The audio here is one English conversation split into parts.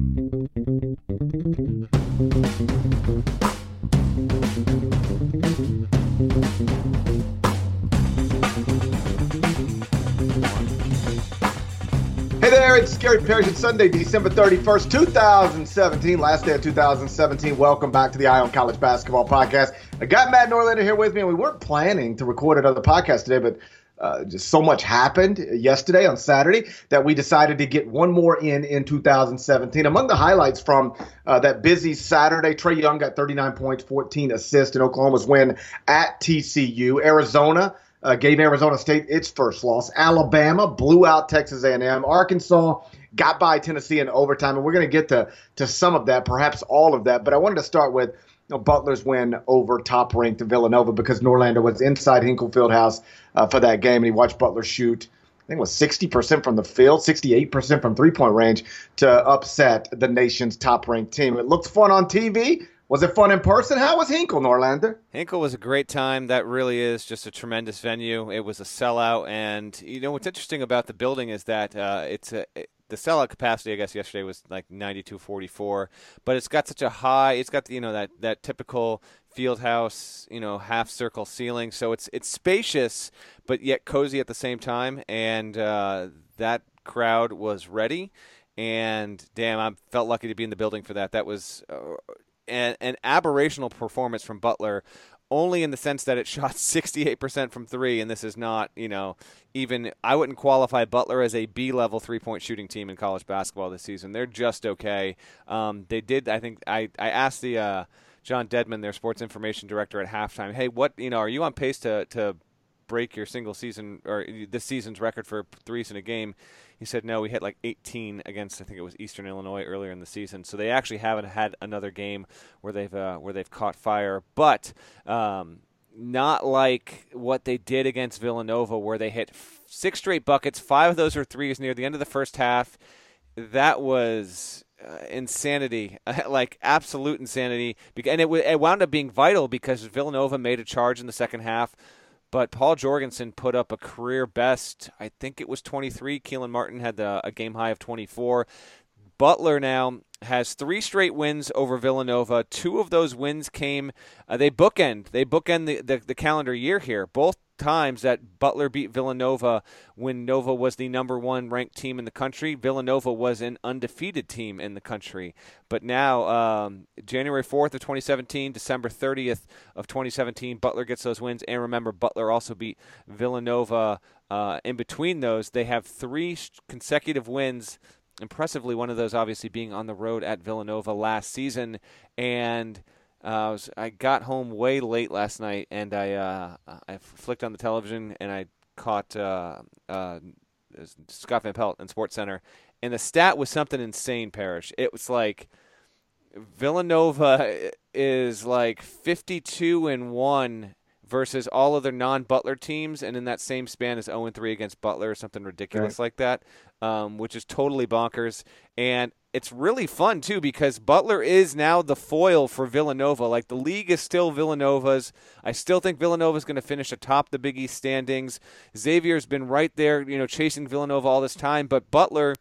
Hey there, it's Gary Parrish. It's Sunday, December 31st, 2017, last day of 2017. Welcome back to the Eye on College Basketball Podcast. I got Matt Norlander here with me, and we weren't planning to record another podcast today, but uh, just so much happened yesterday on Saturday that we decided to get one more in in 2017. Among the highlights from uh, that busy Saturday, Trae Young got 39 points, 14 assists in Oklahoma's win at TCU. Arizona uh, gave Arizona State its first loss. Alabama blew out Texas A&M. Arkansas got by Tennessee in overtime, and we're going to get to to some of that, perhaps all of that. But I wanted to start with you know, Butler's win over top-ranked Villanova because Norlander was inside Hinkle Fieldhouse uh, for that game, and he watched Butler shoot. I think it was 60% from the field, 68% from three-point range to upset the nation's top-ranked team. It looked fun on TV. Was it fun in person? How was Hinkle, Norlander? Hinkle was a great time. That really is just a tremendous venue. It was a sellout, and you know what's interesting about the building is that uh, it's a it, the sellout capacity. I guess yesterday was like ninety two forty four, but it's got such a high. It's got you know that that typical field house, you know, half circle ceiling. So it's it's spacious, but yet cozy at the same time. And uh, that crowd was ready. And damn, I felt lucky to be in the building for that. That was uh, an, an aberrational performance from Butler only in the sense that it shot 68% from three, and this is not, you know, even I wouldn't qualify Butler as a B level three point shooting team in college basketball this season. They're just okay. Um, they did, I think, I, I asked the uh, John Dedmon, their sports information director, at halftime, hey, what, you know, are you on pace to, to break your single season or this season's record for threes in a game? He said no. We hit like 18 against I think it was Eastern Illinois earlier in the season. So they actually haven't had another game where they've uh, where they've caught fire, but. Um, not like what they did against Villanova, where they hit six straight buckets. Five of those were threes near the end of the first half. That was uh, insanity, like absolute insanity. And it, w- it wound up being vital because Villanova made a charge in the second half, but Paul Jorgensen put up a career best. I think it was 23. Kelan Martin had the, a game high of 24. Butler now has three straight wins over Villanova. Two of those wins came, uh, they bookend, they bookend the, the, the calendar year here. Both times that Butler beat Villanova when Nova was the number one ranked team in the country. Villanova was an undefeated team in the country. But now, um, January 4th of 2017, December 30th of 2017, Butler gets those wins. And remember, Butler also beat Villanova uh, in between those. They have three consecutive wins. Impressively, one of those obviously being on the road at Villanova last season. And uh, I, was, I got home way late last night, and I uh, I flicked on the television and I caught uh, uh, Scott Van Pelt in Sports Center, and the stat was something insane. Parrish. It was like Villanova is like fifty-two and one versus all other non-Butler teams, and in that same span is zero and three against Butler, or something ridiculous right. like that, um, which is totally bonkers. And it's really fun too because Butler is now the foil for Villanova. Like the league is still Villanova's. I still think Villanova is going to finish atop the Big East standings. Xavier's been right there, you know, chasing Villanova all this time, but Butler,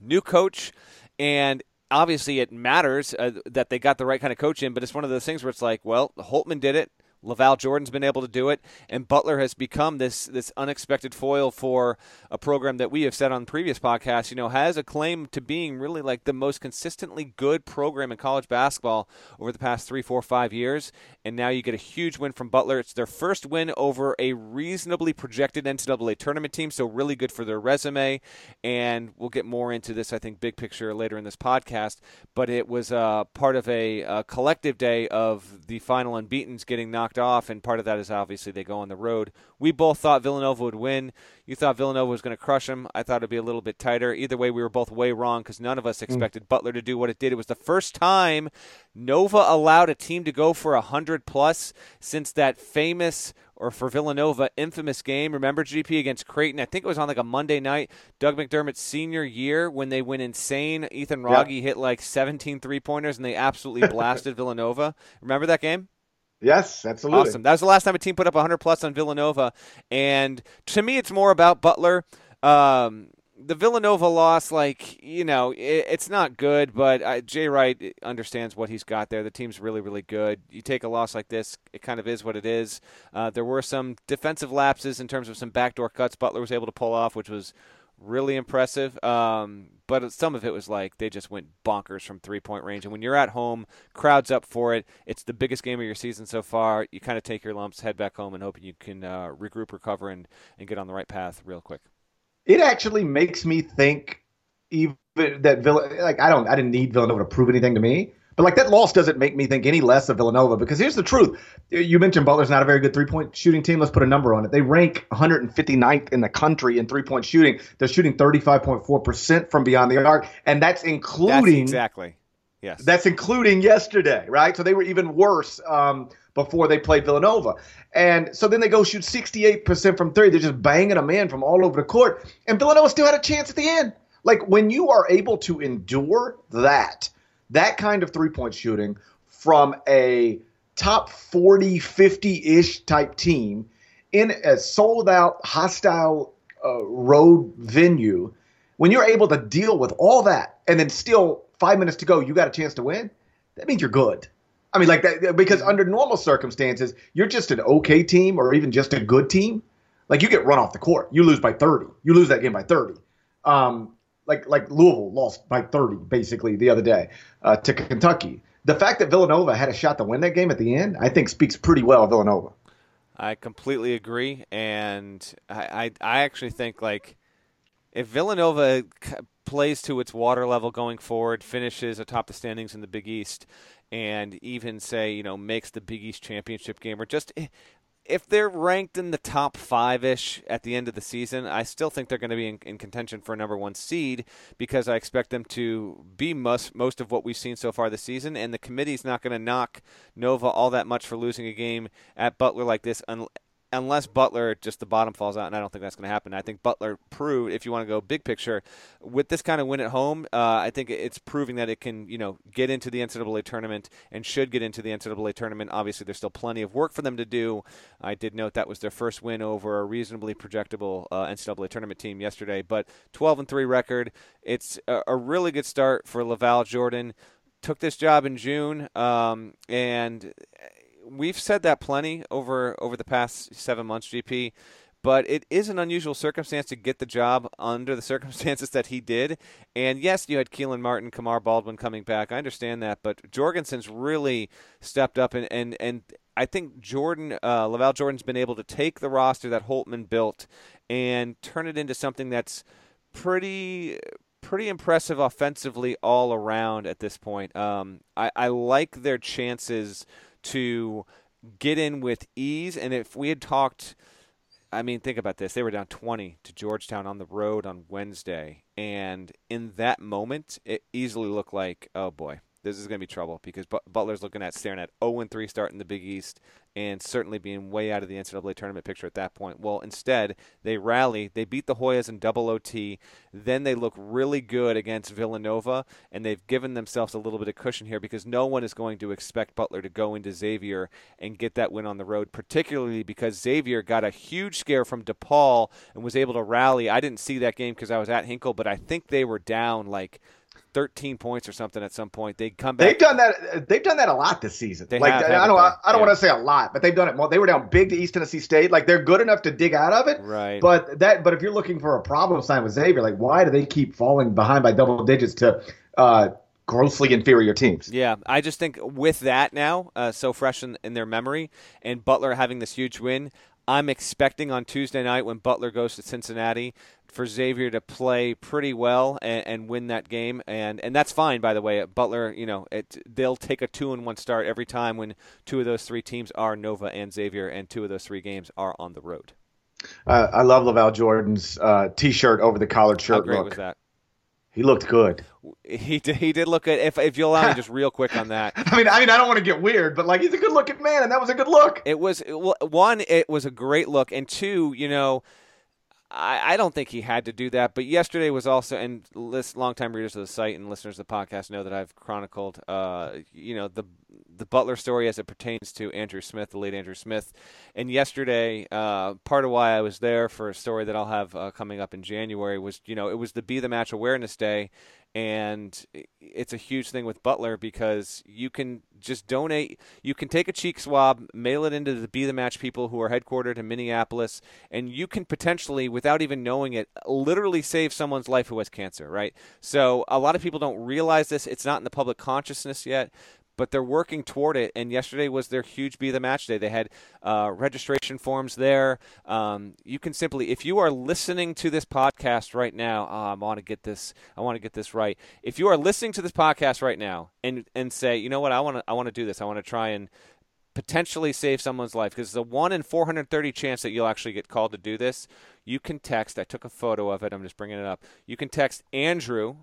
new coach, and obviously it matters uh, that they got the right kind of coach in. But it's one of those things where it's like, well, Holtman did it. LaVall Jordan's been able to do it, and Butler has become this this unexpected foil for a program that we have said on previous podcasts. You know, has a claim to being really like the most consistently good program in college basketball over the past three, four, five years. And now you get a huge win from Butler. It's their first win over a reasonably projected NCAA tournament team, so really good for their resume. And we'll get more into this, I think, big picture later in this podcast. But it was uh, part of a, a collective day of the final unbeaten's getting knocked off, and part of that is obviously they go on the road. We both thought Villanova would win. You thought Villanova was going to crush them. I thought it'd be a little bit tighter. Either way, we were both way wrong because none of us hmm. expected mm. Butler to do what it did. It was the first time Nova allowed a team to go for a hundred plus since that famous or for Villanova, infamous game. Remember GP against Creighton? I think it was on like a Monday night, Doug McDermott's senior year when they went insane. Ethan Wragge yep. hit like 17 three pointers and they absolutely blasted Villanova. Remember that game? Yes, absolutely. Awesome. That was the last time a team put up 100 plus on Villanova, and to me, it's more about Butler. Um, the Villanova loss, like you know, it, it's not good, but uh, Jay Wright understands what he's got there. The team's really, really good. You take a loss like this, it kind of is what it is. Uh, there were some defensive lapses in terms of some backdoor cuts Butler was able to pull off, which was really impressive. Um, but some of it was like they just went bonkers from three point range. And when you're at home, crowds up for it. It's the biggest game of your season so far. You kind of take your lumps, head back home, and hoping you can uh, regroup, recover, and, and get on the right path real quick. It actually makes me think even that Villa like I don't I didn't need Villanova to prove anything to me. But like that loss doesn't make me think any less of Villanova because here's the truth. You mentioned Butler's not a very good three point shooting team. Let's put a number on it. They rank 159th in the country in three point shooting. They're shooting 35.4% from beyond the arc, and that's including that's exactly. Yes. That's including yesterday, right? So they were even worse um, before they played Villanova. And so then they go shoot 68% from three. They're just banging them in from all over the court. And Villanova still had a chance at the end. Like when you are able to endure that, that kind of three point shooting from a top 40, 50 ish type team in a sold out, hostile uh, road venue, when you're able to deal with all that and then still five minutes to go, you got a chance to win, that means you're good. I mean, like that, because under normal circumstances, you're just an okay team or even just a good team. Like you get run off the court, you lose by 30. You lose that game by 30. Um, like like Louisville lost by 30 basically the other day uh, to Kentucky. The fact that Villanova had a shot to win that game at the end, I think, speaks pretty well of Villanova. I completely agree, and I I, I actually think like if Villanova plays to its water level going forward, finishes atop the standings in the Big East, and even say you know makes the Big East championship game, or just if they're ranked in the top five ish at the end of the season, I still think they're going to be in, in, contention for a number one seed because I expect them to be most, most of what we've seen so far this season. And the committee's not going to knock Nova all that much for losing a game at Butler like this un- unless Butler just the bottom falls out, and I don't think that's going to happen. I think Butler proved, if you want to go big picture, with this kind of win at home, uh, I think it's proving that it can, you know, get into the NCAA tournament and should get into the NCAA tournament. Obviously, there's still plenty of work for them to do. I did note that was their first win over a reasonably projectable uh, NCAA tournament team yesterday, but 12 and three record. It's a, a really good start for LaVall Jordan. Took this job in June, um, and we've said that plenty over over the past seven months, GP. But it is an unusual circumstance to get the job under the circumstances that he did. And yes, you had Kelan Martin, Kamar Baldwin coming back. I understand that, but Jorgensen's really stepped up, and and and I think Jordan, uh, LaVall Jordan's been able to take the roster that Holtman built and turn it into something that's pretty pretty impressive offensively all around at this point. Um, I, I like their chances to get in with ease. And if we had talked, I mean, think about this: they were down 20 to Georgetown on the road on Wednesday, and in that moment, it easily looked like, oh boy, this is going to be trouble because Butler's looking at staring at 0 3 start in the Big East and certainly being way out of the NCAA tournament picture at that point. Well, instead, they rally. They beat the Hoyas in double OT. Then they look really good against Villanova, and they've given themselves a little bit of cushion here because no one is going to expect Butler to go into Xavier and get that win on the road, particularly because Xavier got a huge scare from DePaul and was able to rally. I didn't see that game because I was at Hinkle, but I think they were down like – 13 points or something at some point. They come back. They've done that. They've done that a lot this season. They like have, I don't. They? I don't yeah. want to say a lot, but they've done it. Well, they were down big to East Tennessee State. Like they're good enough to dig out of it. Right. But that. But if you're looking for a problem sign with Xavier, like why do they keep falling behind by double digits to? Uh, grossly inferior teams. Yeah, I just think with that now, uh, so fresh in, in, their memory, and Butler having this huge win, I'm expecting on Tuesday night when Butler goes to Cincinnati for Xavier to play pretty well and, and, win that game, and and that's fine. By the way, Butler, you know, it, they'll take a two and one start every time when two of those three teams are Nova and Xavier, and two of those three games are on the road. Uh, I love LaVall Jordan's uh, T-shirt over the collared shirt. How great look. was that? He looked good. He did, he did look good. If if you'll allow me just real quick on that. I mean, I mean, I don't want to get weird, but like he's a good looking man, and that was a good look. It was one. It was a great look, and two, you know I, I don't think he had to do that, but yesterday was also, and list, longtime readers of the site and listeners of the podcast know that I've chronicled, uh, you know, the the Butler story as it pertains to Andrew Smith, the late Andrew Smith. And yesterday, uh, part of why I was there for a story that I'll have uh, coming up in January was, you know, it was the Be the Match Awareness Day, and it's a huge thing with Butler because you can just donate. You can take a cheek swab, mail it into the Be the Match people who are headquartered in Minneapolis, and you can potentially, without even knowing it, literally save someone's life who has cancer. Right. So a lot of people don't realize this. It's not in the public consciousness yet, but they're working toward it. And yesterday was their huge Be the Match Day. They had uh, registration forms there. Um, you can simply, if you are listening to this podcast right now, oh, I want to get this. I want to get this right. If you are listening to this podcast right now and and say, you know what, I want to, I want to do this. I want to try and potentially save someone's life because it's a 1 in 430 chance that you'll actually get called to do this. You can text, I took a photo of it, I'm just bringing it up. You can text Andrew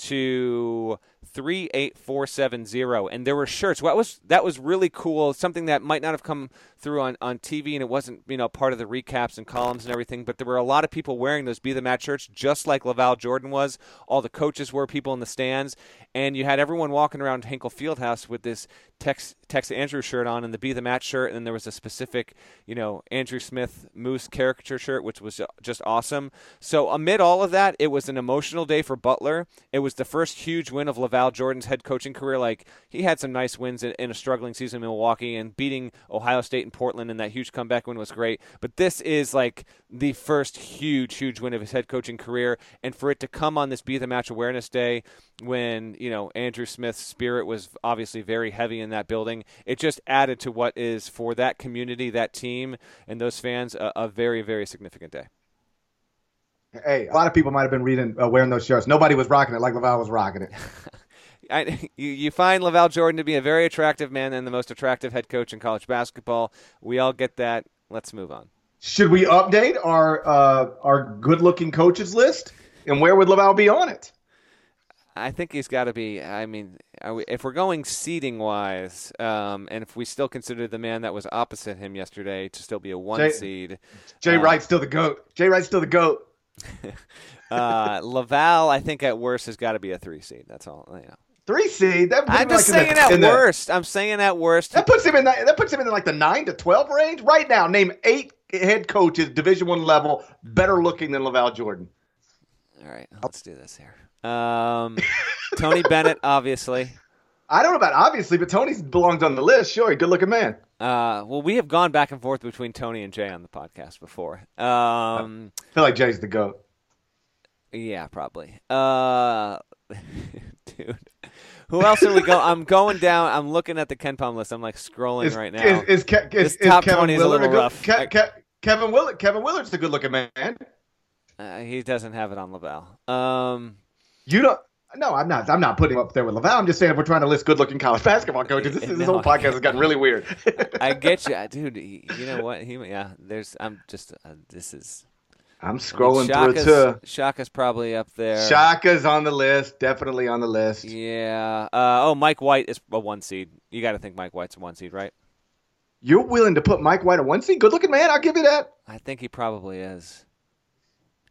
to 38470 and there were shirts. What was that was really cool. Something that might not have come through on, on tv and it wasn't you know part of the recaps and columns and everything but there were a lot of people wearing those be the match shirts just like lavall jordan was. All the coaches were people in the stands. And you had everyone walking around hinkle fieldhouse with this text text andrew shirt on and the be the match shirt and then there was a specific you know andrew smith moose caricature shirt which was uh, just awesome. So amid all of that it was an emotional day for butler. It was the first huge win of lavall jordan's head coaching career. Like he had some nice wins in, in a struggling season in milwaukee and beating ohio state and portland and that huge comeback win was great. But this is like the first huge huge win of his head coaching career. And for it to come on this be the match awareness day when you know andrew smith's spirit was obviously very heavy in that building it just added to what is for that community that team and those fans a, a very very significant day Hey, a lot of people might have been reading, uh, wearing those shirts. Nobody was rocking it like LaVall was rocking it. I, you, you find LaVall Jordan to be a very attractive man and the most attractive head coach in college basketball. We all get that. Let's move on. Should we update our uh, our good looking coaches list? And where would LaVall be on it? I think he's got to be. I mean, we, if we're going seeding wise, um, and if we still consider the man that was opposite him yesterday to still be a one Jay, seed, Jay uh, Wright's still the goat. Jay Wright's still the goat. uh, LaVall, I think at worst has got to be a three seed. That's all. You know. Three seed. That I'm just like saying the, at worst. The, I'm saying at worst. That puts him in that. That puts him in like the nine to twelve range right now. Name eight head coaches, Division One level, better looking than LaVall Jordan. All right, let's do this here. Um, Tony Bennett, obviously. I don't know about obviously, but Tony belongs on the list. Sure, good looking man. Uh, well, we have gone back and forth between Tony and Jay on the podcast before. Um, I feel like Jay's the goat. Yeah, probably. Uh, dude, who else are we go? I'm going down. I'm looking at the KenPom list. I'm like scrolling is, right now. Is, is, Ke- is, this top Kevin twenty is Willard a little good, rough. Ke- Ke- Kevin Willard. Kevin Willard's the good looking man. Uh, he doesn't have it on LaVall. Um, you don't. No, I'm not. I'm not putting him up there with LaVall. I'm just saying if we're trying to list good-looking college basketball coaches, this, No, this whole podcast has gotten really weird. I get you, dude. You know what? He, yeah. There's. I'm just. Uh, this is. I'm scrolling I mean, through Shaka's, it too. Shaka's probably up there. Shaka's on the list, definitely on the list. Yeah. Uh, oh, Mike White is a one seed. You got to think Mike White's a one seed, right? You're willing to put Mike White a one seed? Good looking man, I'll give you that. I think he probably is.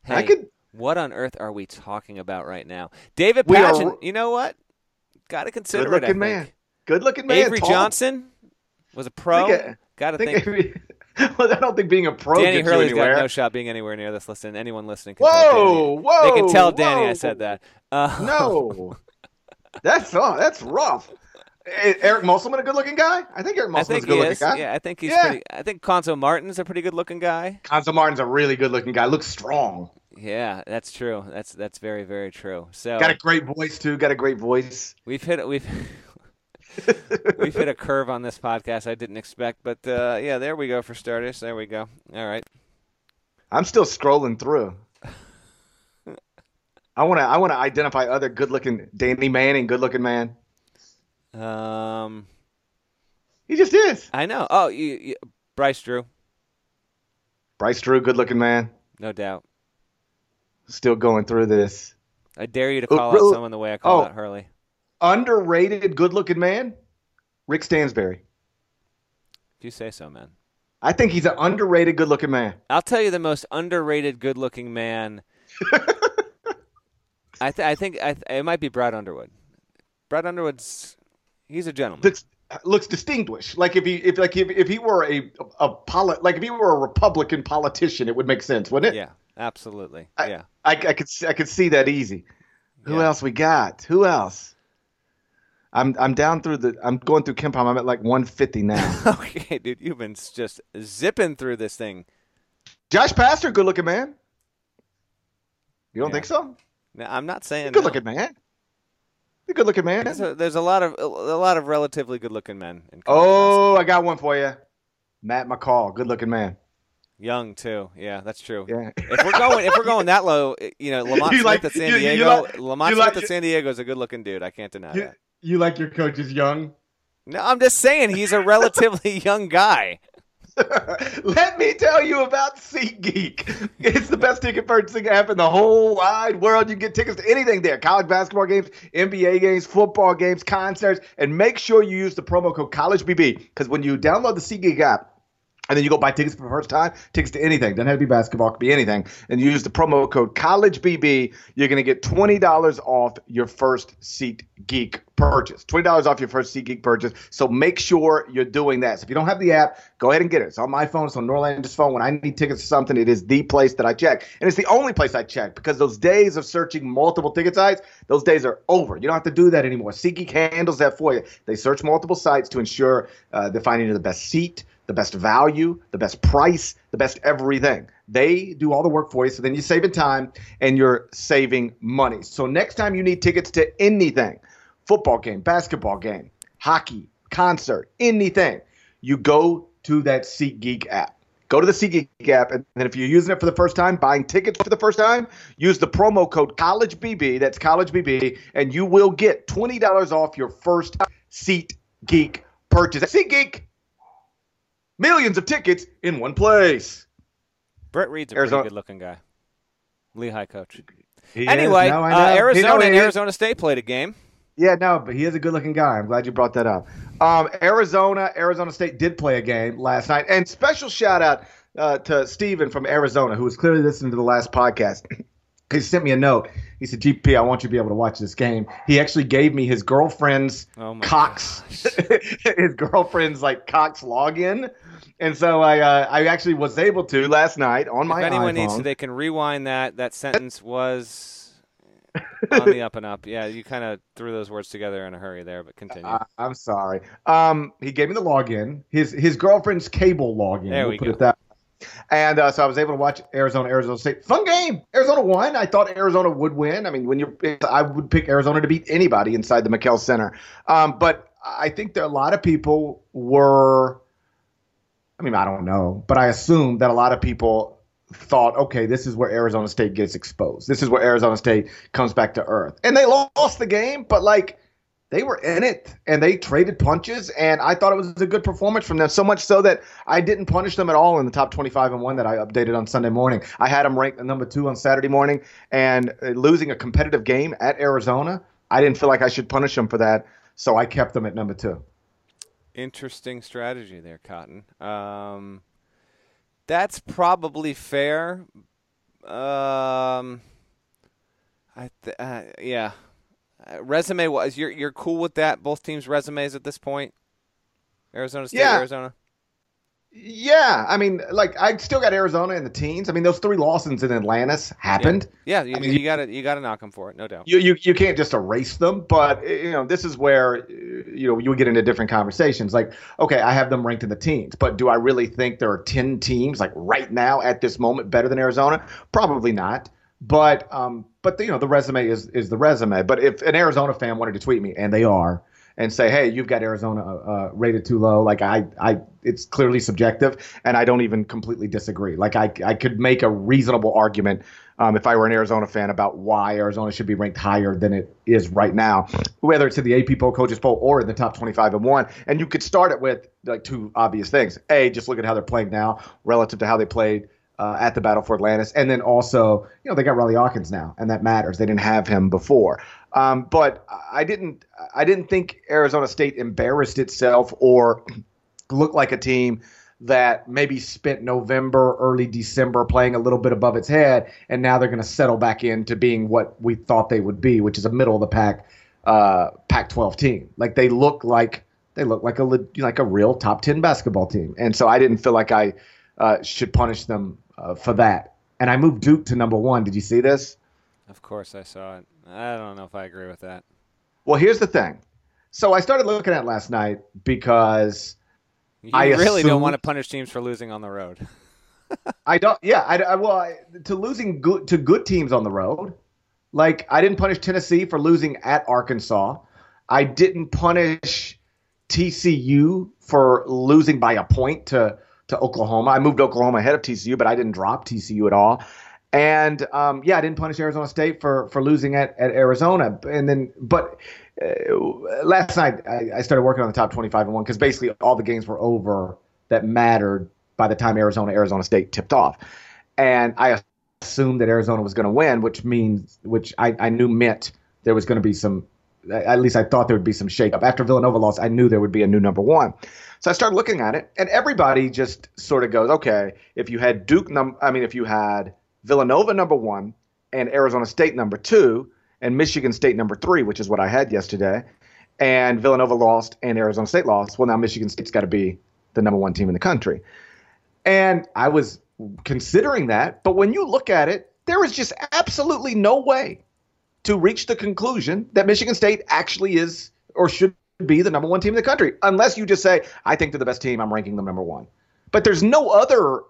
Hey, I could. What on earth are we talking about right now? David We are- you know what? Got to consider Good looking it. Looking man. Good looking man. Avery tall. Johnson was a pro. Got to think, think. well, I don't think being a pro Danny gets you Hurley's got no shot being anywhere near this list, and anyone listening can tell whoa, Danny. whoa! They can tell Danny whoa. I said that. Uh, No, that's oh, that's rough. Eh, Eric Musselman, a good-looking guy. I think Eric Musselman's a good-looking is. guy. Yeah, I think he's Yeah. pretty. I think Cuonzo Martin's a pretty good looking guy. Cuonzo Martin's a really good-looking guy. Looks strong. Yeah, that's true. That's that's very very true. So Got a great voice too. Got a great voice. we've hit we've we've hit a curve on this podcast I didn't expect, but uh, yeah, there we go for starters. There we go. All right. I'm still scrolling through. I want to. I want to identify other good-looking Danny Manning, good-looking man. Um, He just is. I know. Oh, you, you, Bryce Drew, Bryce Drew, good-looking man. no doubt. Still going through this. I dare you to Oh, call real- out someone the way I call oh. out Hurley. Underrated, good-looking man. Rick Stansbury. If you say so, man. I think he's an underrated, good-looking man. I'll tell you the most underrated, good-looking man. I, th- I think I th- it might be Brad Underwood. Brad Underwood's he's a gentleman. The, looks distinguished. Like if he if like if, if he were a a poli- like if he were a Republican politician, it would make sense, wouldn't it? Yeah, absolutely. I, yeah, I, I could I could see that easy. Who Yeah. else we got? Who else? I'm I'm down through the I'm going through KenPom. I'm at like 150 now. okay, dude, you've been just zipping through this thing. Josh Pastner, good looking man. You don't Yeah. think so? No, I'm not saying Good no. looking man. A good looking man. There's a, there's a lot of a lot of relatively good looking men. In Oh, I got one for you. Matt McCall, good looking man. Young too. Yeah, that's true. Yeah. If we're going if we're going that low, eh, you know, Lamont You Smith like- at San you- you Diego, like- Lamont Smith like- at San Diego is a good looking dude. I can't deny that. you like your coaches young? No, I'm just saying he's a relatively young guy. Let me tell you about SeatGeek. It's the best ticket purchasing app in the whole wide world. You can get tickets to anything there college basketball games, NBA games, football games, concerts. And make sure you use the promo code CollegeBB because when you download the SeatGeek app, and then you go buy tickets for the first time, tickets to anything. Doesn't have to be basketball, could be anything. And you use the promo code CollegeBB, you're going to get $20 off your first SeatGeek purchase. $20 off your first SeatGeek purchase. So make sure you're doing that. So if you don't have the app, go ahead and get it. It's on my phone, it's on Norland's phone. When I need tickets to something, it is the place that I check. And it's the only place I check because those days of searching multiple ticket sites, those days are over. You don't have to do that anymore. SeatGeek handles that for you. They search multiple sites to ensure uh, they're finding the best seat the best value, the best price, the best everything. They do all the work for you, so then you're saving time and you're saving money. So next time you need tickets to anything, football game, basketball game, hockey, concert, anything, you go to that SeatGeek app. Go to the SeatGeek app, and then if you're using it for the first time, buying tickets for the first time, use the promo code CollegeBB, that's CollegeBB, and you will get $20 off your first SeatGeek purchase. SeatGeek, millions of tickets in one place. Brett Reed's a Arizona- pretty good looking guy. Lehigh coach. He Anyway. No, uh. Arizona and. Arizona State played a game. Yeah, no, but he is a good-looking guy. I'm glad you brought that up. Um, Arizona, Arizona State did play a game last night, and special shout out uh, to Steven from Arizona, who was clearly listening to the last podcast. he sent me a note. He said, "GP, I want you to be able to watch this game." He actually gave me his girlfriend's Oh Cox, his girlfriend's like Cox login, and so I uh, I actually was able to last night on my if anyone iPhone. needs to, they can rewind that. That sentence was on the up and up. Yeah, you kind of threw those words together in a hurry there, but continue. I, I'm sorry. Um, he gave me the login. His his girlfriend's cable login. There we'll we put go. it that. And uh, so I was able to watch Arizona, Arizona State. Fun game. Arizona won. I thought Arizona would win. I mean, when you, I would pick Arizona to beat anybody inside the McKale Center. Um, but I think there are a lot of people were. I mean, I don't know, but I assume that a lot of people thought, okay, this is where Arizona State gets exposed. This is where Arizona State comes back to earth. And they lost the game, but like they were in it and they traded punches and I thought it was a good performance from them so much so that I didn't punish them at all in the top 25 and 1 that I updated on Sunday morning. I had them ranked number 2 on Saturday morning and uh, losing a competitive game at Arizona, I didn't feel like I should punish them for that, so I kept them at number 2. Interesting strategy there, Cotton. Um, that's probably fair. Um, I th- uh, yeah. Uh, resume was you're you're cool with that? Both teams' resumes at this point. Arizona State, Yeah. Arizona. Yeah, I mean, like I still got Arizona in the teens. I mean, those three losses in Atlantis happened. Yeah, you, I mean, you got to you got to knock them for it, no doubt. You, you you can't just erase them, but you know this is where you know you get into different conversations. Like, okay, I have them ranked in the teens, but do I really think there are ten teams like right now at this moment better than Arizona? Probably not. But um, but the, you know the resume is is the resume. But if an Arizona fan wanted to tweet me, and they are, and say, hey, you've got Arizona uh, rated too low, like I I it's clearly subjective, and I don't even completely disagree. Like I I could make a reasonable argument um, if I were an Arizona fan about why Arizona should be ranked higher than it is right now, whether it's in the AP poll, coaches poll, or in the top 25 and one. And you could start it with like two obvious things. A, just look at how they're playing now relative to how they played uh, at the Battle for Atlantis, and then also, you know, they got Rawle Alkins now, and that matters. They didn't have him before. Um, but I didn't, I didn't think Arizona State embarrassed itself or looked like a team that maybe spent November, early December playing a little bit above its head, and now they're going to settle back into being what we thought they would be, which is a middle of the pack, uh, Pac-12 team. Like they look like they look like a like a real top ten basketball team, and so I didn't feel like I uh, should punish them uh, for that. And I moved Duke to number one. Did you see this? Of course, I saw it. I don't know if I agree with that. Well, here's the thing. So I started looking at last night because you I really assumed- don't want to punish teams for losing on the road. I don't. Yeah, I, I well I, to losing good to good teams on the road. Like I didn't punish Tennessee for losing at Arkansas. I didn't punish TCU for losing by a point to to Oklahoma. I moved Oklahoma ahead of TCU, but I didn't drop TCU at all. And um, yeah, I didn't punish Arizona State for for losing at, at Arizona. And then, but uh, last night I, I started working on the top 25 and one because basically all the games were over that mattered by the time Arizona Arizona State tipped off, and I assumed that Arizona was going to win, which means which I, I knew meant there was going to be some. At least I thought there would be some shakeup after Villanova lost. I knew there would be a new number one. So I started looking at it, and everybody just sort of goes, okay, if you had Duke, number, I mean, if you had Villanova number one and Arizona State number two and Michigan State number three, which is what I had yesterday, and Villanova lost and Arizona State lost, well, now Michigan State's got to be the number one team in the country. And I was considering that, but when you look at it, there is just absolutely no way to reach the conclusion that Michigan State actually is or should be the number one team in the country, unless you just say, I think they're the best team, I'm ranking them number one. But there's no other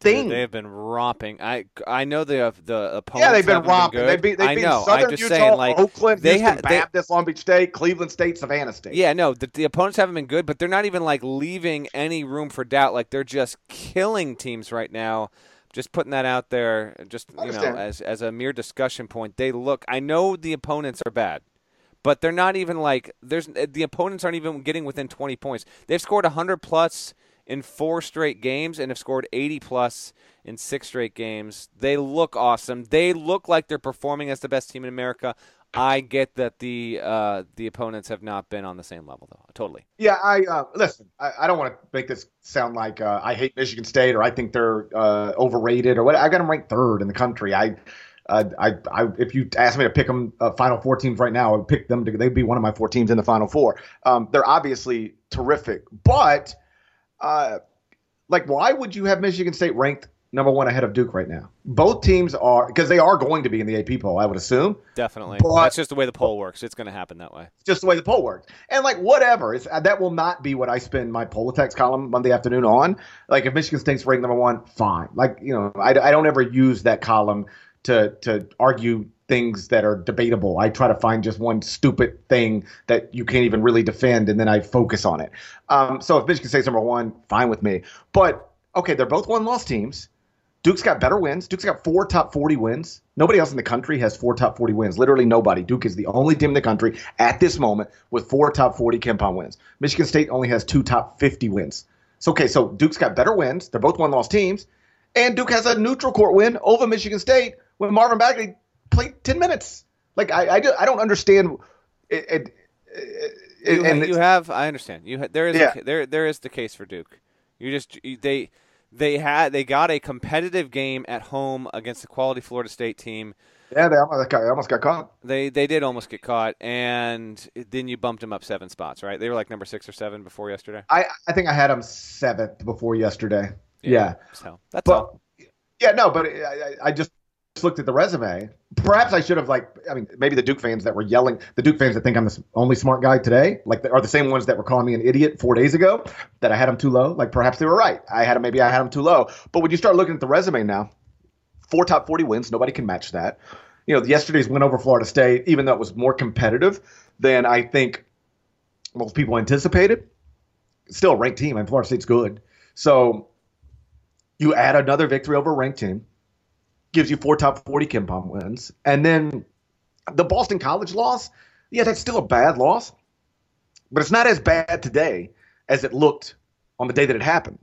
thing. They have been romping. I I know the the opponents. yeah, they've been romping. good. They've beat, they've I know. Southern I'm just Utah, saying, like Oakland, they Houston ha- they- Baptist, Long Beach State, Cleveland State, Savannah State. Yeah, no, the, the opponents haven't been good, but they're not even like leaving any room for doubt. Like they're just killing teams right now. Just putting that out there, just you know, as as a mere discussion point. They look. I know the opponents are bad, but they're not even like there's eh, the opponents aren't even getting within 20 points. They've scored 100 plus in four straight games and have scored 80 plus in six straight games. They look awesome. They look like they're performing as the best team in America. I get that the uh, the opponents have not been on the same level though. Totally. Yeah, I uh, listen. I, I don't want to make this sound like uh, I hate Michigan State or I think they're uh, overrated or what. I got them ranked third in the country. I, uh, I, I, if you asked me to pick them uh, Final Four teams right now, I would pick them. To, they'd be one of my four teams in the Final Four. Um, they're obviously terrific, but like, why would you have Michigan State ranked number one ahead of Duke right now? Both teams are because they are going to be in the AP poll, I would assume. Definitely. But- That's just the way the poll works. It's going to happen that way. just the way the poll works. And like whatever, it's, uh, that will not be what I spend my poll Politex column Monday afternoon on. Like if Michigan State's ranked number one, fine. Like you know, I, I don't ever use that column to to argue things that are debatable. I try to find just one stupid thing that you can't even really defend, and then I focus on it. Um, so if Michigan State's number one, fine with me. But okay, they're both one loss teams. Duke's got better wins. Duke's got four top 40 wins. Nobody else in the country has four top 40 wins. Literally nobody. Duke is the only team in the country at this moment with four top 40 KenPom wins. Michigan State only has two top 50 wins. So, okay, so Duke's got better wins. They're both one loss teams. And Duke has a neutral court win over Michigan State when Marvin Bagley played 10 minutes. Like, I, I, just- I don't understand. It, it, it, You, and you have. I understand. You ha- there is Yeah. a, there there is the case for Duke. You just you, they they had they got a competitive game at home against a quality Florida State team. yeah, they almost got, they almost got caught. They they did almost get caught, and then you bumped them up seven spots, right? They were like number six or seven before yesterday. I, I think I had them seventh before yesterday. yeah. So that's But all. yeah, no, but I- I just looked at the resume. Perhaps I should have like, I mean, maybe the Duke fans that were yelling, the Duke fans that think I'm the only smart guy today, like, are the same ones that were calling me an idiot four days ago that I had them too low. Like, perhaps they were right. I had them, maybe I had them too low. But when you start looking at the resume now, four top 40 wins, nobody can match that. You know, yesterday's win over Florida State, even though it was more competitive than I think most people anticipated, still a ranked team, and Florida State's good. So you add another victory over a ranked team, gives you four top 40 KenPom wins. And then the Boston College loss, yeah, that's still a bad loss, but it's not as bad today as it looked on the day that it happened.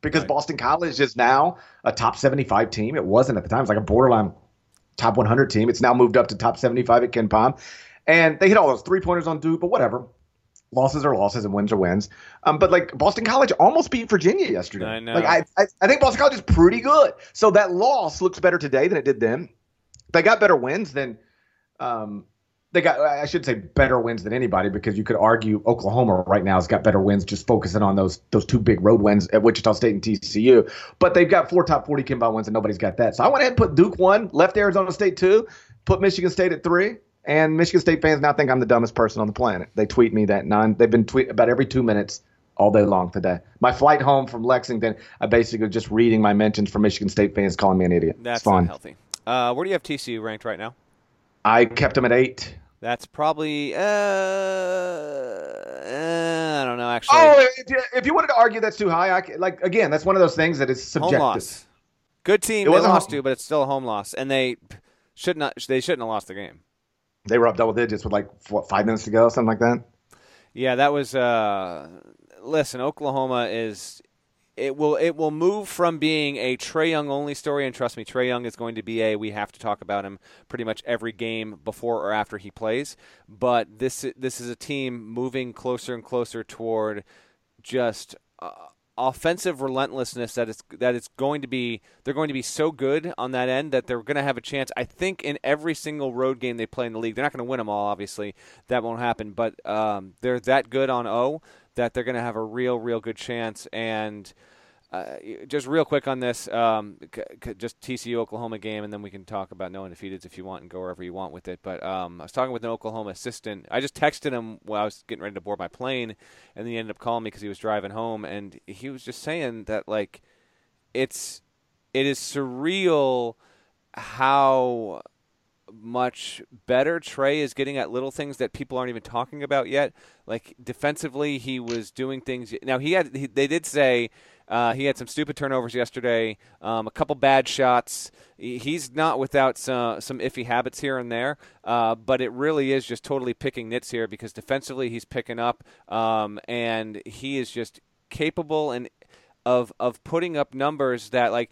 Because Right. Boston College is now a top 75 team. It wasn't at the time. It's like a borderline top 100 team. It's now moved up to top 75 at KenPom. And they hit all those three pointers on Duke, but whatever. Losses are losses and wins are wins. Um, but like Boston College almost beat Virginia yesterday. I know. Like I, I, I think Boston College is pretty good. So that loss looks better today than it did then. They got better wins than um, they got I should say better wins than anybody because you could argue Oklahoma right now has got better wins just focusing on those those two big road wins at Wichita State and TCU. But they've got four top 40 KenPom wins and nobody's got that. So I went ahead and put Duke one, left Arizona State two, put Michigan State at three. And Michigan State fans now think I'm the dumbest person on the planet. They tweet me that nine. They've been tweet about every two minutes all day long today. My flight home from Lexington, I basically just reading my mentions from Michigan State fans calling me an idiot. That's it's fun. healthy. Uh, where do you have TCU ranked right now? I kept them at eight. That's probably uh, uh, I don't know actually. Oh, if you, wanted to argue that's too high, I, like again, that's one of those things that is subjective. Home loss. Good team. It They lost home- to, but it's still a home loss, and they should not. They shouldn't have lost the game. They were up double digits with like what five minutes to go, something like that. Yeah, that was. Uh, listen, Oklahoma is. It will it will move from being a Trae Young only story, and trust me, Trae Young is going to be a. We have to talk about him pretty much every game before or after he plays. But this this is a team moving closer and closer toward just uh, offensive relentlessness that is that it's going to be they're going to be so good on that end that they're going to have a chance I think in every single road game they play in the league. They're not going to win them all obviously. That won't happen. But um, they're that good on O that they're going to have a real real good chance. And uh, just real quick on this, um, c- c- just TCU Oklahoma game, and then we can talk about no undefeateds if you want and go wherever you want with it. But um, I was talking with an Oklahoma assistant. I just texted him while I was getting ready to board my plane, and then he ended up calling me because he was driving home, and he was just saying that like it's it is surreal how much better Trae is getting at little things that people aren't even talking about yet. Like defensively, he was doing things. Now he had. He, they did say uh, he had some stupid turnovers yesterday, um, a couple bad shots. He's not without some some iffy habits here and there, uh, but it really is just totally picking nits here because defensively he's picking up, um, and he is just capable and of of putting up numbers that like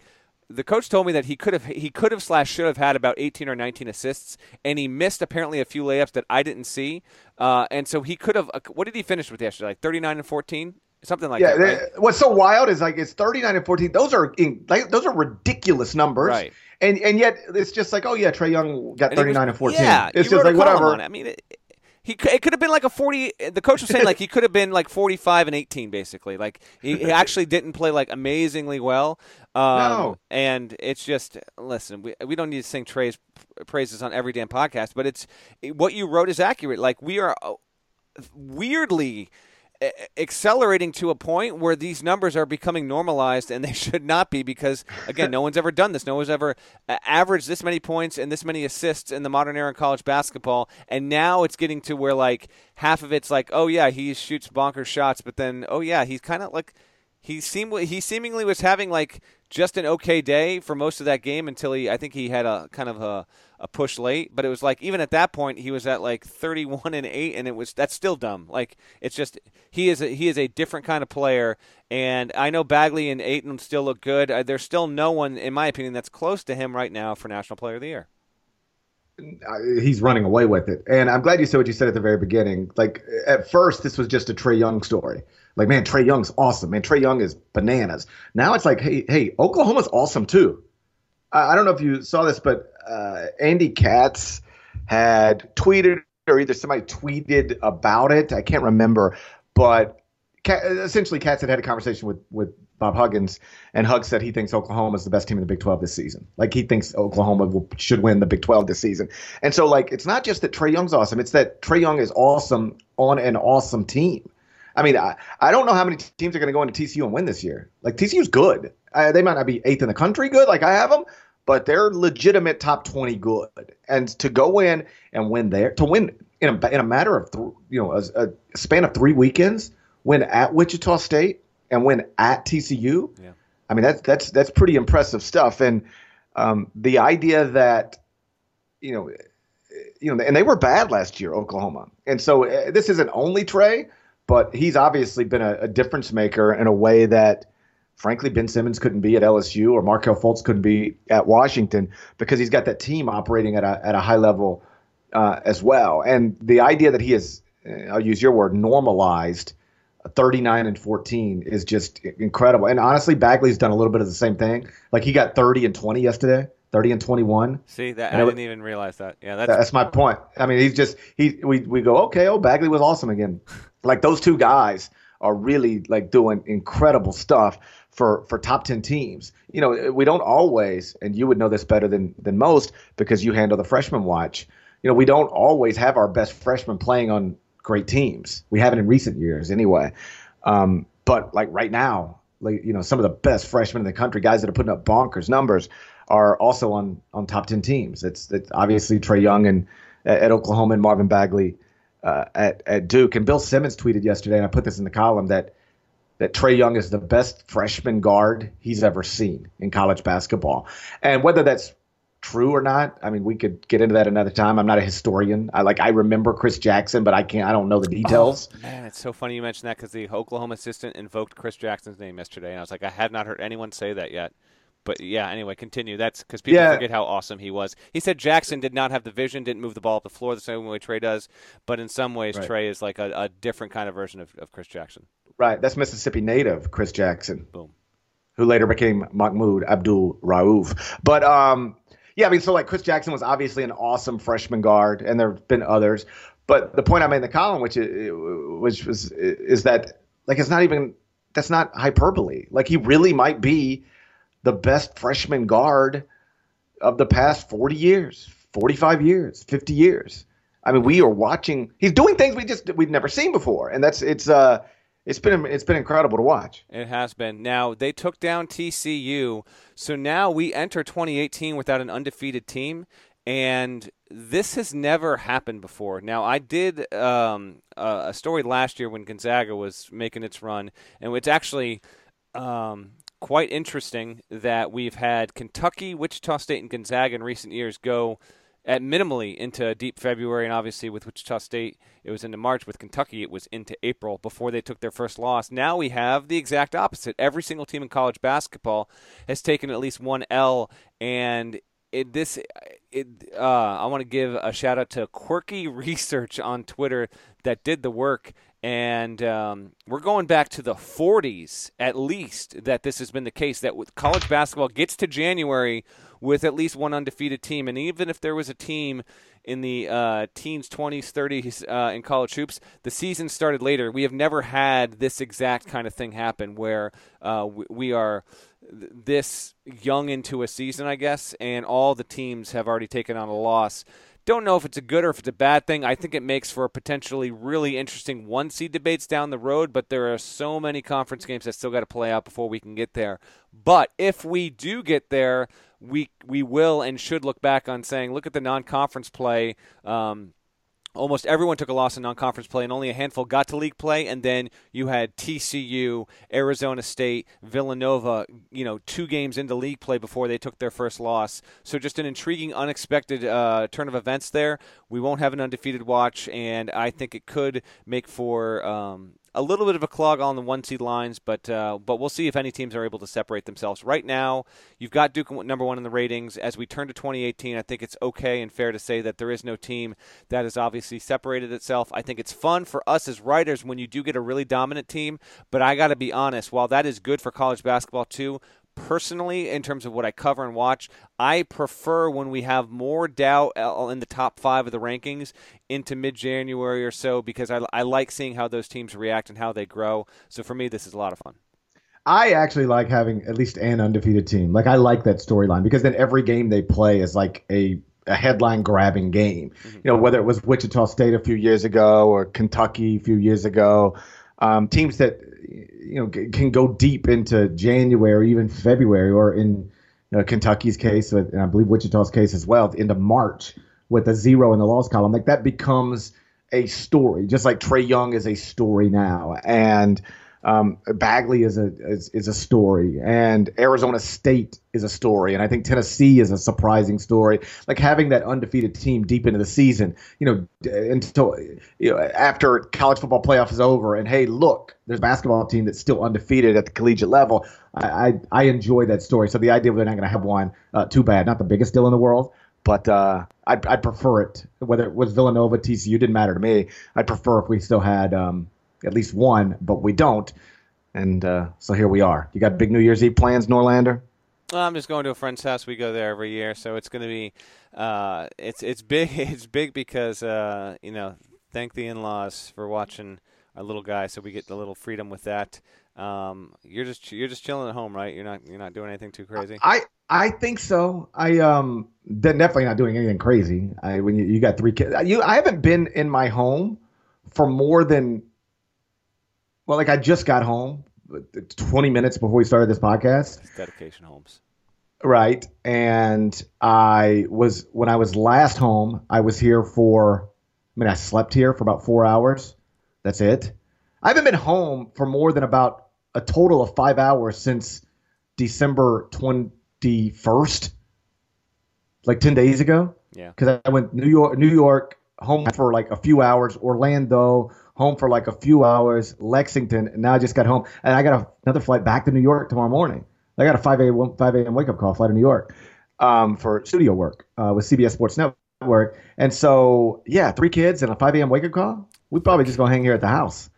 the coach told me that he could have he could have slash should have had about 18 or 19 assists and he missed apparently a few layups that I didn't see uh, and so he could have uh, what did he finish with yesterday like 39 and 14 something like yeah, that right? they- what's so wild is like it's 39 and 14. Those are in, like, those are ridiculous numbers. Right. And and yet it's just like, oh yeah, Trae Young got And 39 was- and 14. yeah it's just like whatever. I mean it, he could, it could have been like a 40 the coach was saying like he could have been like 45 and 18 basically like he, he actually didn't play like amazingly well um, No. and it's just listen we, we don't need to sing Trae's praises on every damn podcast but it's what you wrote is accurate like we are uh, weirdly accelerating to a point where these numbers are becoming normalized and they should not be because again no one's ever done this. No one's ever uh, averaged this many points and this many assists in the modern era in college basketball. And now it's getting to where like half of it's like oh yeah he shoots bonkers shots but then oh yeah he's kind of like he seemed he seemingly was having like just an okay day for most of that game until he I think he had a kind of a, a push late, but it was like even at that point he was at like 31 and 8 and it was that's still dumb. Like it's just he is a, he is a different kind of player and I know Bagley and Ayton still look good. Uh, there's still no one in my opinion that's close to him right now for national player of the year. He's running away with it. And I'm glad you said what you said at the very beginning. Like at first, this was just a Trae Young story. Like, man, Trae Young's awesome. Man, Trae Young is bananas. Now it's like, hey, hey, Oklahoma's awesome too. I, I don't know if you saw this, but uh, Andy Katz had tweeted, or either somebody tweeted about it. I can't remember, but essentially, Katz had had a conversation with with Bob Huggins, and Huggs said he thinks Oklahoma is the best team in the Big 12 this season. Like he thinks Oklahoma will, should win the Big 12 this season. And so, like, it's not just that Trae Young's awesome; it's that Trae Young is awesome on an awesome team. I mean, I, I don't know how many teams are going to go into TCU and win this year. Like TCU's good. Uh, they might not be eighth in the country good, like I have them, but they're legitimate top 20 good. And to go in and win there, to win in a, in a matter of, th- you know, a, a span of three weekends, win at Wichita State and win at TCU. Yeah. I mean, that's that's that's pretty impressive stuff. And um, the idea that, you know, you know, and they were bad last year, Oklahoma. And so uh, this isn't only Trae, but he's obviously been a, a difference maker in a way that, frankly, Ben Simmons couldn't be at LSU or Markelle Fultz couldn't be at Washington because he's got that team operating at a at a high level uh, as well. And the idea that he has, uh, I'll use your word, normalized. 39 and 14 is just incredible. And honestly, Bagley's done a little bit of the same thing. Like he got 30 and 20 yesterday. 30 and 21. See that and I didn't even realize that. Yeah, that's that's my point. I mean, he's just he we we go okay. Oh, Bagley was awesome again. like those two guys are really like doing incredible stuff for for top 10 teams. You know, we don't always and you would know this better than than most because you handle the freshman watch. You know, we don't always have our best freshmen playing on great teams. We haven't in recent years anyway. Um, but like right now, like you know, some of the best freshmen in the country, guys that are putting up bonkers numbers, are also on on top 10 teams. It's it's obviously Trae Young and at Oklahoma and Marvin Bagley uh, at at Duke. And Bill Simmons tweeted yesterday, and I put this in the column that that Trae Young is the best freshman guard he's ever seen in college basketball. And whether that's true or not, I mean, we could get into that another time. I'm not a historian. I like I remember Chris Jackson, but I can't. I don't know the details. Oh, man, it's so funny you mentioned that because the Oklahoma assistant invoked Chris Jackson's name yesterday, and I was like, I had not heard anyone say that yet. But yeah, anyway, continue. That's because people yeah. forget how awesome he was. He said Jackson did not have the vision, didn't move the ball up the floor the same way Trae does, but in some ways, right. Trae is like a, a, different kind of version of, of Chris Jackson. Right. That's Mississippi native Chris Jackson. Boom. Who later became Mahmoud Abdul Rauf. But um, yeah, I mean, so like Chris Jackson was obviously an awesome freshman guard, and there have been others. But the point I made in the column, which is, which was is that like it's not even that's not hyperbole. Like he really might be the best freshman guard of the past 40 years, 45 years, 50 years. I mean, we are watching. He's doing things we just we've never seen before, and that's it's uh it's been it's been incredible to watch. It has been. Now they took down TCU, so now we enter 2018 without an undefeated team, and this has never happened before. Now I did um, a story last year when Gonzaga was making its run, and it's actually. Um, quite interesting that we've had Kentucky, Wichita State, and Gonzaga in recent years go at minimally into deep February, and obviously with Wichita State, it was into March. With Kentucky, it was into April before they took their first loss. Now we have the exact opposite. Every single team in college basketball has taken at least one L, and it, this it, uh, I want to give a shout out to Quirky Research on Twitter that did the work and um, we're going back to the 40s at least that this has been the case that with college basketball gets to January with at least one undefeated team, and even if there was a team in the uh, teens, 20s, 30s uh, in college hoops, the season started later. We have never had this exact kind of thing happen where uh, we are this young into a season, I guess, and all the teams have already taken on a loss. Don't know if it's a good or if it's a bad thing. I think it makes for a potentially really interesting one seed debates down the road, but there are so many conference games that still got to play out before we can get there. But if we do get there, we we will and should look back on saying, look at the non-conference play. Um, almost everyone took a loss in non-conference play and only a handful got to league play and then you had TCU, Arizona State, Villanova, you know, two games into league play before they took their first loss. So just an intriguing unexpected uh, turn of events there. We won't have an undefeated watch and I think it could make for um, a little bit of a clog on the one seed lines, but uh, but we'll see if any teams are able to separate themselves. Right now, you've got Duke number one in the ratings. As we turn to 2018, I think it's okay and fair to say that there is no team that has obviously separated itself. I think it's fun for us as writers when you do get a really dominant team, but I got to be honest, while that is good for college basketball too, personally, in terms of what I cover and watch, I prefer when we have more doubt uh, in the top five of the rankings into mid January or so because I, I like seeing how those teams react and how they grow. So for me, this is a lot of fun. I actually like having at least an undefeated team. Like I like that storyline because then every game they play is like a a headline grabbing game. Mm-hmm. You know, whether it was Wichita State a few years ago or Kentucky a few years ago, um, teams that you know can go deep into January, even February, or in you know, Kentucky's case, uh, and I believe Wichita's case as well, into March with a zero in the loss column. Like that becomes a story, just like Trae Young is a story now, and um, Bagley is a is, is, a story, and Arizona State is a story, and I think Tennessee is a surprising story. Like having that undefeated team deep into the season, you know, until you know after college football playoff is over, and hey, look, there's a basketball team that's still undefeated at the collegiate level. I I, I enjoy that story. So the idea they're not going to have one, uh, too bad. Not the biggest deal in the world, but uh, I'd, I'd prefer it. Whether it was Villanova, TCU, didn't matter to me. I'd prefer if we still had. Um, at least one, but we don't. And uh, so here we are. You got big New Year's Eve plans, Norlander? Well, I'm just going to a friend's house. We go there every year, so it's going to be uh, it's it's big. It's big because uh, you know, thank the in-laws for watching our little guy, so we get a little freedom with that. Um, you're just you're just chilling at home, right? You're not you're not doing anything too crazy. I I think so. I um definitely not doing anything crazy. I when you, you got three kids, you I haven't been in my home for more than well, like I just got home 20 minutes before we started this podcast. It's dedication homes. Right. And I was, when I was last home, I was here for, I mean, I slept here for about four hours. That's it. I haven't been home for more than about a total of five hours since December 21st, like 10 days ago. Yeah. Because I went New York, New York, home for like a few hours, Orlando, home for like a few hours, Lexington, and now I just got home, and I got a, another flight back to New York tomorrow morning. I got a 5 a.m. 5 a.m. wake up call flight to New York um, for studio work uh, with CBS Sports Network, and so yeah, three kids and a 5 a.m. wake up call. We probably just gonna hang here at the house.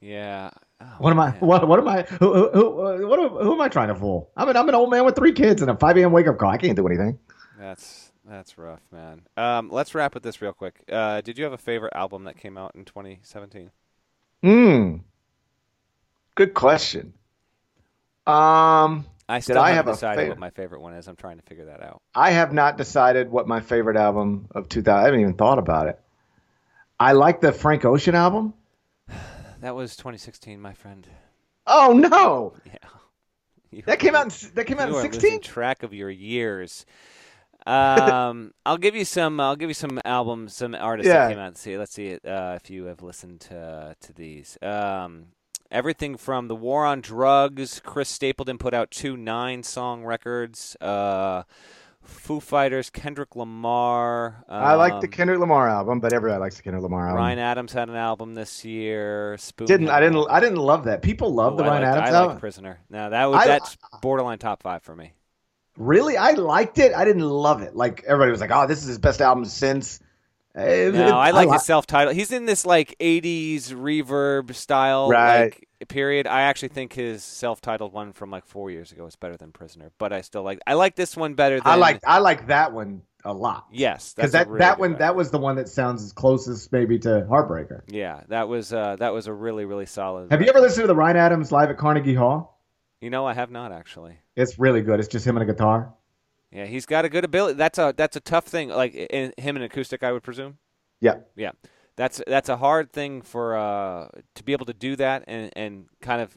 Yeah. Oh, what am I? What, what am I? Who, who, who, what, who am I trying to fool? I'm an, I'm an old man with three kids and a 5 a.m. wake up call. I can't do anything. That's that's rough, man. Um, let's wrap with this real quick. Uh, did you have a favorite album that came out in 2017? Hmm. Good question. Um, I still I haven't have a decided favorite? what my favorite one is. I'm trying to figure that out. I have not decided what my favorite album of 2000. I haven't even thought about it. I like the Frank Ocean album. That was 2016, my friend. Oh no, Yeah. You that came out. In, that came out in 16. track of your years. Um, I'll give you some. I'll give you some albums, some artists Yeah. that came out. See, let's see it. Uh, if you have listened to to these, um, everything from the War on Drugs. Chris Stapleton put out two nine song records. Uh, Foo Fighters, Kendrick Lamar. Um, I like the Kendrick Lamar album, but everybody likes the Kendrick Lamar album. Ryan Adams had an album this year. Spoon didn't I didn't. I didn't love that. People love Ooh, the I Ryan Adams I album. like Prisoner. Now that was I- that's borderline top five for me. Really, I liked it. I didn't love it. Like everybody was like, "Oh, this is his best album since." Eh, No, it- I like li- his self-titled. He's in this like '80s reverb style Right. like period. I actually think his self-titled one from like four years ago is better than Prisoner, but I still like. I like this one better. Than, I like I like that one a lot Yes, because that really that one record. that was the one that sounds as closest maybe to Heartbreaker. Yeah, that was uh, that was a really really solid. Have you ever listened to the Ryan Adams live at Carnegie Hall? You know, I have not actually. It's really good. It's just him and a guitar. Yeah, he's got a good ability. That's a that's a tough thing. Like in, him and acoustic, I would presume. Yeah. Yeah, that's that's a hard thing for uh, to be able to do that and, and kind of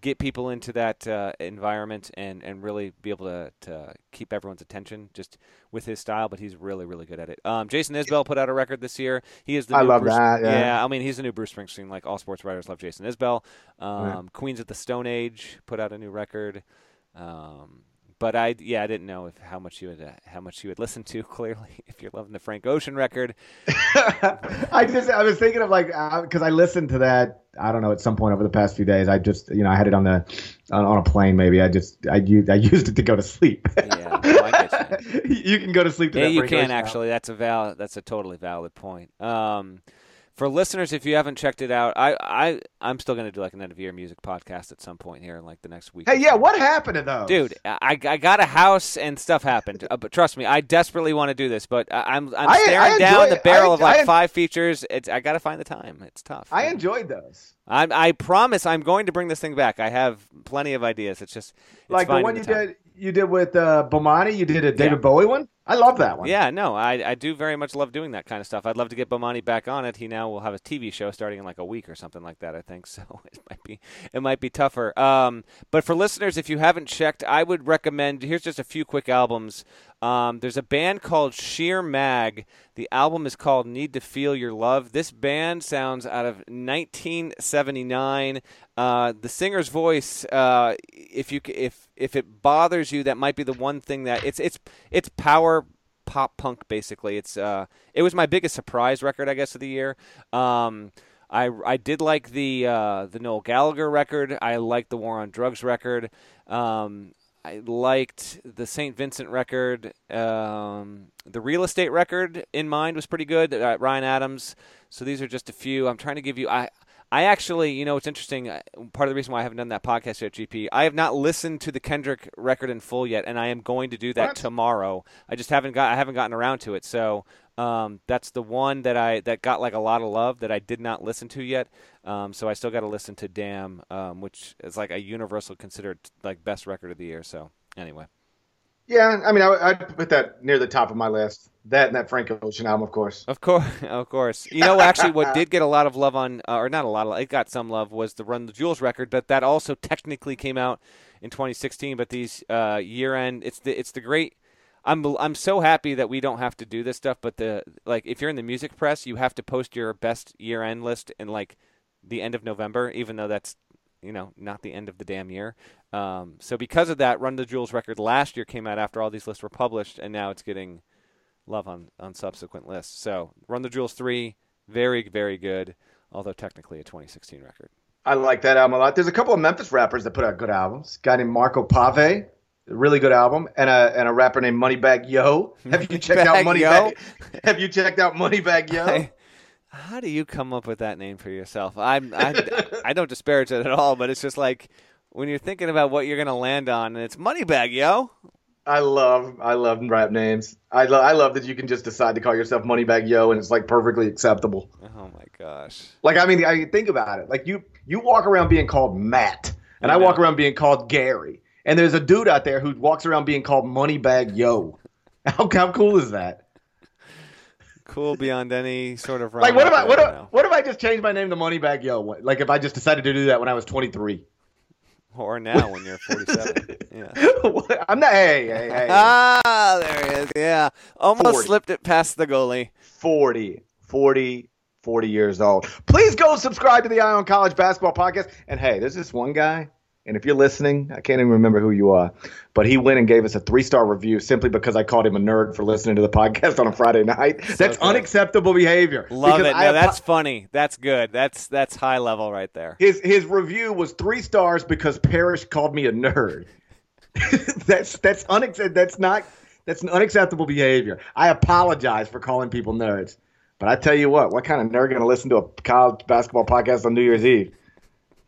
get people into that uh, environment and, and really be able to, to keep everyone's attention just with his style. But he's really really good at it. Um, Jason Isbell put out a record this year. He is the I love Bruce, that, yeah. I mean he's the new Bruce Springsteen. Like all sports writers love Jason Isbell. Um, Queens of the Stone Age put out a new record. Um, but I yeah I didn't know if how much you would uh, how much you would listen to clearly if you're loving the Frank Ocean record. I just I was thinking of like because I listened to that I don't know at some point over the past few days I just you know I had it on the on, on a plane maybe I just I used I used it to go to sleep. Yeah, get you can go to sleep. To Yeah, you Frank can Ocean actually. That's a val. That's a totally valid point. Um, for listeners, if you haven't checked it out, I I I'm still gonna do like an end of year music podcast at some point here in like the next week. Hey, yeah, what happened to those, Dude, I, I got a house and stuff happened, uh, but trust me, I desperately want to do this. But I, I'm I'm staring I down enjoy- the barrel I- of like I- five features. It's I got to find the time. It's tough. I enjoyed those. I I promise I'm going to bring this thing back. I have plenty of ideas. It's just it's like the one you time. did you did with uh, Bomani. You did a David Yeah. Bowie one. I love that one. Yeah, no, I, I do very much love doing that kind of stuff. I'd love to get Bomani back on it. He now will have a TV show starting in like a week or something like that. I think so. It might be it might be tougher. Um, but for listeners, if you haven't checked, I would recommend. Here's just a few quick albums. Um, there's a band called Sheer Mag. The album is called Need to Feel Your Love. This band sounds out of 1979. Uh, the singer's voice, uh, if you if if it bothers you, that might be the one thing that it's it's it's power pop punk basically. It's uh, it was my biggest surprise record, I guess, of the year. Um, I I did like the uh, the Noel Gallagher record. I liked the War on Drugs record. Um, I liked the St. Vincent record. Um, the Real Estate record in mind was pretty good. Uh, Ryan Adams. So these are just a few. I'm trying to give you. I I actually, you know, it's interesting. uh, Part of the reason why I haven't done that podcast yet, GP, I have not listened to the Kendrick record in full yet, and I am going to do that What? tomorrow. I just haven't got, I haven't gotten around to it. So um, that's the one that I that got like a lot of love that I did not listen to yet. Um, so I still got to listen to Damn, um, which is like a universal considered like best record of the year. So anyway, Yeah, I mean, I, I'd put that near the top of my list. That and that Frank Ocean album, of course. of course, of course. You know, actually, what did get a lot of love on, uh, or not a lot of, it got some love was the Run the Jewels record, but that also technically came out in 2016. But these uh, year end, it's the it's the great. I'm I'm so happy that we don't have to do this stuff. But the like, if you're in the music press, you have to post your best year end list in like the end of November, even though that's you know not the end of the damn year. Um, so because of that, Run the Jewels record last year came out after all these lists were published, and now it's getting love on on subsequent lists. So Run the Jewels three, very very good, although technically a 2016 record. I like that album a lot. There's a couple of Memphis rappers that put out good albums. A guy named Marco Pave, a really good album, and a and a rapper named Moneybag Yo. Have you checked out Moneybag Moneybag? Have you checked out Moneybag Yo? I- how do you come up with that name for yourself? I'm I, I don't disparage it at all, but it's just like when you're thinking about what you're gonna land on, and it's Moneybag, yo. I love I love rap names. I love I love that you can just decide to call yourself Moneybag Yo and it's like perfectly acceptable. Oh my gosh. Like I mean, I think about it. Like you you walk around being called Matt, and I I walk around being called Gary, and there's a dude out there who walks around being called Moneybag Yo. How how cool is that? Cool beyond any sort of Like what if I what if, what if I just changed my name to Moneybag Yo? Like if I just decided to do that when I was 23. or now when you're 47. yeah. I'm not. Hey hey hey. Ah, there he is. Yeah, almost 40. slipped it past the goalie. 40, 40, 40 years old. Please go subscribe to the Eye on College Basketball Podcast. And hey, there's this one guy, and if you're listening, I can't even remember who you are, but he went and gave us a three star review simply because I called him a nerd for listening to the podcast on a Friday night. That's good. unacceptable behavior. Love it. I No, that's funny. That's good. That's that's high level right there. his his review was three stars because Parrish called me a nerd. that's that's unac- that's not that's an unacceptable behavior. I apologize for calling people nerds. But I tell you what, what kind of nerd going to listen to a college basketball podcast on New Year's Eve?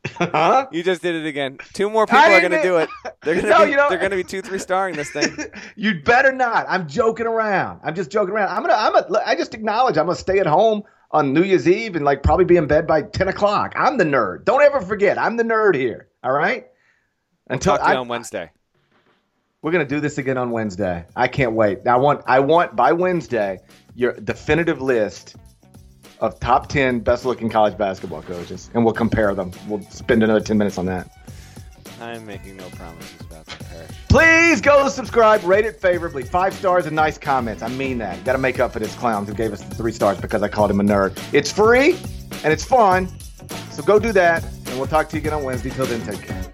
Huh? You just did it again. Two more people are going to do it. They're going to No, be you know- they're going to be two three starring this thing. You'd better not. I'm joking around. I'm just joking around. I'm gonna. I'm a. I just acknowledge I'm gonna stay at home on New Year's Eve and like probably be in bed by ten o'clock. I'm the nerd. Don't ever forget. I'm the nerd here. All right. Until Talk to you on Wednesday. We're gonna do this again on Wednesday. I can't wait. I want I want by Wednesday your definitive list of top ten best looking college basketball coaches, and we'll compare them. We'll spend another ten minutes on that. I'm making no promises about that, Parrish. Please go subscribe, rate it favorably, five stars and nice comments. I mean that. Got to make up for this clown who gave us the three stars because I called him a nerd. It's free and it's fun, so go do that, and we'll talk to you again on Wednesday. Till then, take care.